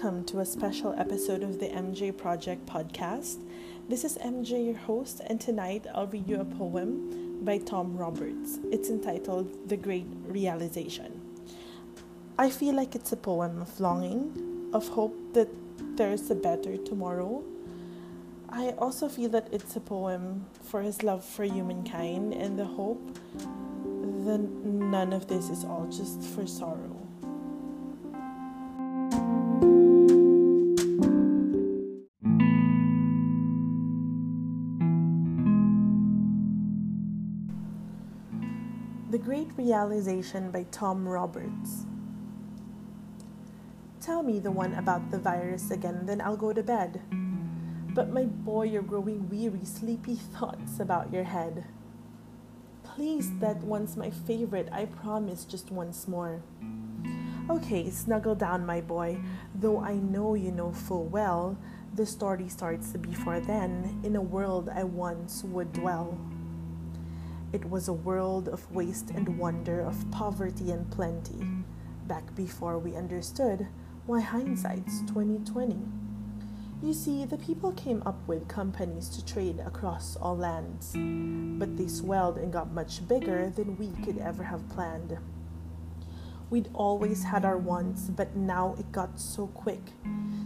Welcome to a special episode of the MJ Project podcast. This is MJ, your host, and tonight I'll read you a poem by Tom Roberts. It's entitled The Great Realization. I feel like it's a poem of longing, of hope that there's a better tomorrow. I also feel that it's a poem for his love for humankind and the hope that none of this is all just for sorrow. The Great Realization by Tom Roberts. Tell me the one about the virus again, then I'll go to bed. But my boy, you're growing weary, sleepy thoughts about your head. Please, that one's my favorite, I promise, just once more. Okay, snuggle down, my boy, though I know you know full well the story starts before then in a world I once would dwell. It was a world of waste and wonder, of poverty and plenty, back before we understood why hindsight's 2020. You see, the people came up with companies to trade across all lands, but they swelled and got much bigger than we could ever have planned. We'd always had our wants, but now it got so quick.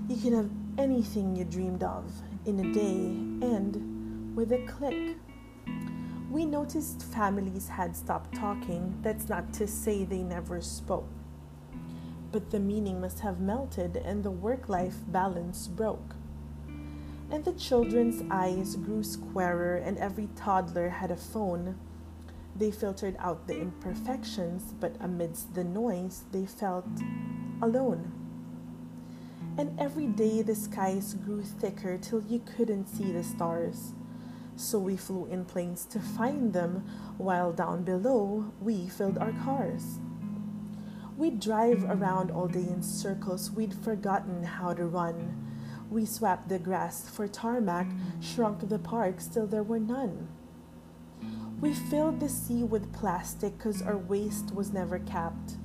You can have anything you dreamed of in a day and with a click. We noticed families had stopped talking. That's not to say they never spoke. But the meaning must have melted and the work life balance broke. And the children's eyes grew squarer, and every toddler had a phone. They filtered out the imperfections, but amidst the noise, they felt alone. And every day the skies grew thicker till you couldn't see the stars so we flew in planes to find them, while down below we filled our cars. We'd drive around all day in circles, we'd forgotten how to run. We swapped the grass for tarmac, shrunk the parks till there were none. We filled the sea with plastic because our waste was never capped.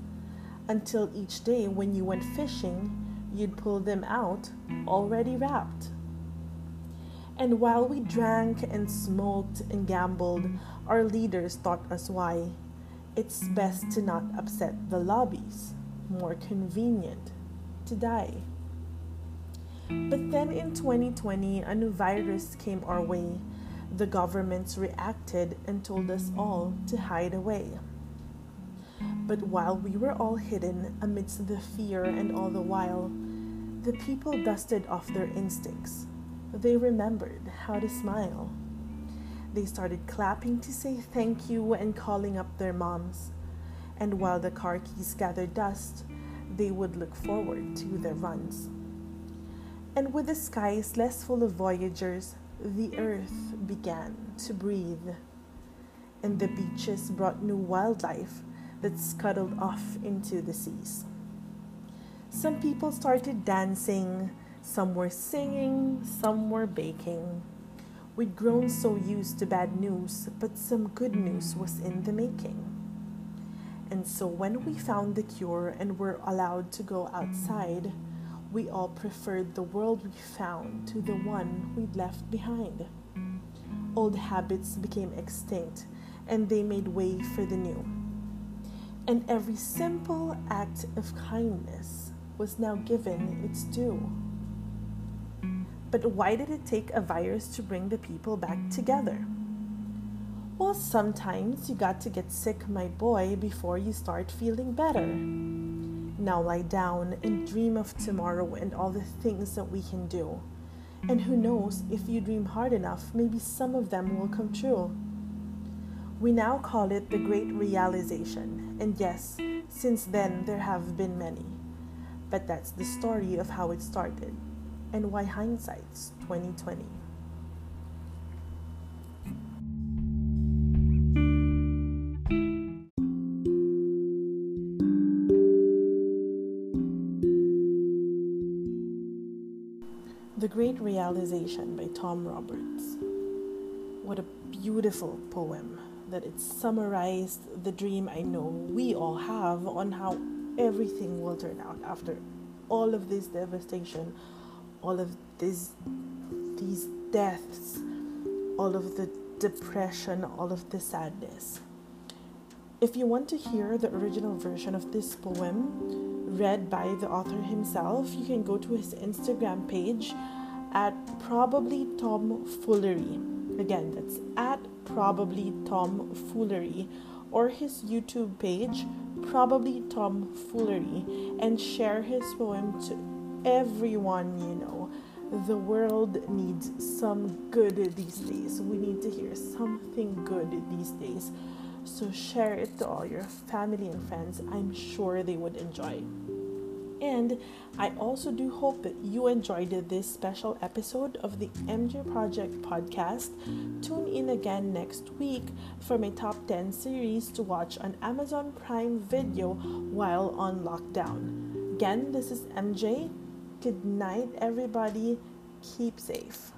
Until each day when you went fishing, you'd pull them out already wrapped. And while we drank and smoked and gambled, our leaders taught us why. It's best to not upset the lobbies, more convenient to die. But then in 2020, a new virus came our way. The governments reacted and told us all to hide away. But while we were all hidden amidst the fear and all the while, the people dusted off their instincts they remembered how to smile. They started clapping to say thank you and calling up their moms. And while the car keys gathered dust, they would look forward to their runs. And with the skies less full of voyagers, the earth began to breathe. And the beaches brought new wildlife that scuttled off into the seas. Some people started dancing, some were singing, some were baking. We'd grown so used to bad news, but some good news was in the making. And so when we found the cure and were allowed to go outside, we all preferred the world we found to the one we'd left behind. Old habits became extinct and they made way for the new. And every simple act of kindness was now given its due. But why did it take a virus to bring the people back together? Well, sometimes you got to get sick, my boy, before you start feeling better. Now lie down and dream of tomorrow and all the things that we can do. And who knows, if you dream hard enough, maybe some of them will come true. We now call it the Great Realization, and yes, since then there have been many. But that's the story of how it started and why hindsight's 2020. The Great Realization by Tom Roberts. What a beautiful poem that it summarized the dream I know we all have on how everything will turn out after all of this devastation, all of this, these deaths, all of the depression, all of the sadness. If you want to hear the original version of this poem read by the author himself, you can go to his Instagram page at probably Tom Foolery. Again, that's at probably Tom Foolery or his YouTube page, probably Tom Foolery, and share his poem to everyone you know. The world needs some good these days. We need to hear something good these days. So share it to all your family and friends. I'm sure they would enjoy. And I also do hope that you enjoyed this special episode of the MJ Project podcast. Tune in again next week for my top 10 series to watch on Amazon Prime Video while on lockdown. Again, this is MJ. Good night, everybody. Keep safe.